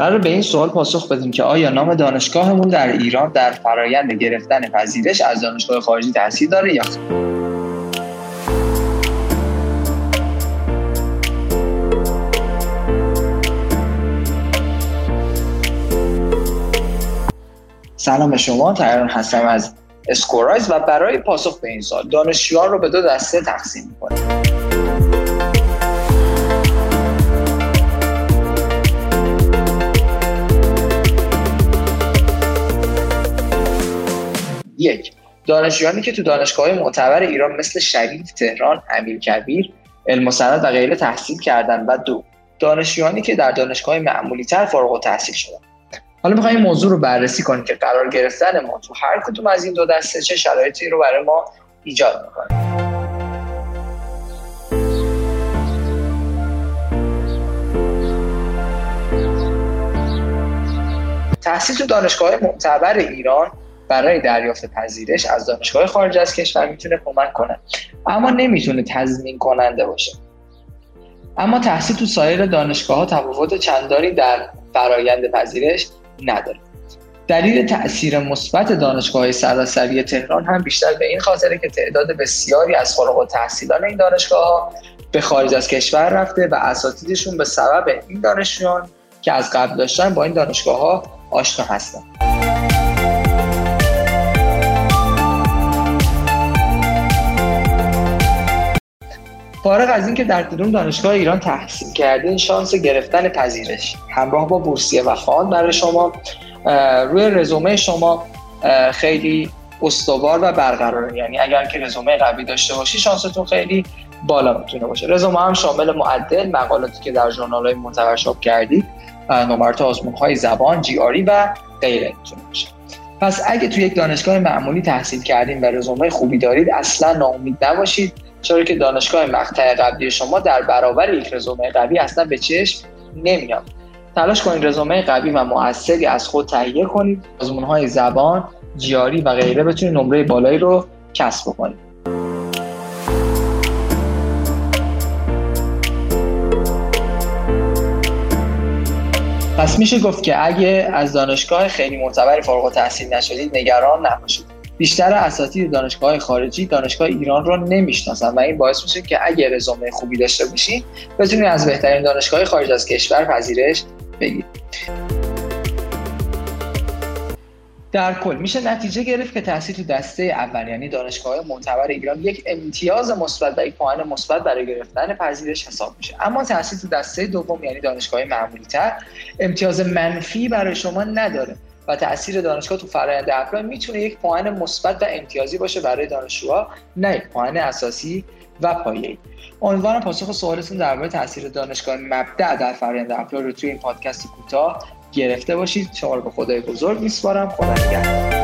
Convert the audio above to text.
قرار به این سوال پاسخ بدیم که آیا نام دانشگاهمون در ایران در فرایند گرفتن پذیرش از دانشگاه خارجی تاثیر داره یا سلام به شما تهران هستم از اسکورایز و برای پاسخ به این سال دانشجویان رو به دو دسته تقسیم می‌کنیم. یک دانشجویانی که تو دانشگاه معتبر ایران مثل شریف تهران امیرکبیر علم و غیره تحصیل کردن و دو دانشجویانی که در دانشگاه معمولی تر فارغ التحصیل شدن حالا می‌خوایم این موضوع رو بررسی کنیم که قرار گرفتن ما تو هر کدوم از این دو دسته چه شرایطی رو برای ما ایجاد می‌کنه. تحصیل تو دانشگاه معتبر ایران برای دریافت پذیرش از دانشگاه خارج از کشور می‌تونه کمک کنه. اما نمی‌تونه تضمین کننده باشه. اما تحصیل تو سایر دانشگاه ها تفاوت چندانی در فرایند پذیرش نداره. دلیل تاثیر مثبت دانشگاه سراسری تهران هم بیشتر به این خاطره که تعداد بسیاری از فارغ التحصیلان این دانشگاه ها به خارج از کشور رفته و اساتیدشون به سبب این دانشجویان که از قبل داشتن با این دانشگاه ها آشنا هستند فارغ از اینکه در کدوم دانشگاه ایران تحصیل کردین شانس گرفتن پذیرش. همراه با بورسیه و خان برای شما. روی رزومه شما خیلی استوار و برقراره. یعنی اگر که رزومه قوی داشته باشی شانستون خیلی بالا می‌تونه باشه. رزومه هم شامل معدل مقالاتی که در ژورنال های معتبر چاپ کردید نمرات آزمون های زبان جی آری و غیره می‌تونه باشه. پس اگه تو یک دانشگاه معمولی تحصیل کردین و رزومه خوبی دارید اصلا ناامید نباشید. چرا که دانشگاه مقطع قبلی شما در برابر یک رزومه قوی اصلا به چشم نمیاد. تلاش کنید رزومه قوی و موثری از خود تهیه کنید. آزمون های زبان جیاری و غیره بتونید نمره بالایی رو کسب کنید پس میشه گفت که اگه از دانشگاه خیلی معتبری فارغ التحصیل نشدید نگران نباشید. بیشتر اساتید دانشگاه خارجی دانشگاه ایران رو نمی‌شناسن و این باعث میشه که اگه رزومه خوبی داشته باشید بتونید از بهترین دانشگاه خارج از کشور پذیرش بگیرید در کل میشه نتیجه گرفت که تحصیل تو دسته اول یعنی دانشگاه معتبر ایران یک امتیاز مثبت و یک پوان مثبت برای گرفتن پذیرش حساب میشه. اما تحصیل تو دسته دوم یعنی دانشگاه معمولی تر امتیاز منفی برای شما نداره. و تاثیر دانشگاه تو فرآیند apply می‌تونه یک پوان مثبت و امتیازی باشه برای دانشجوها نه یک پوان اساسی و پایه‌ای. امیدوارم پاسخ سوالتون درباره تاثیر دانشگاه مبدأ در فرآیند apply رو توی این پادکست کوتاه گرفته باشید. شما رو به خدای بزرگ میسپارم. خدا نگهدار.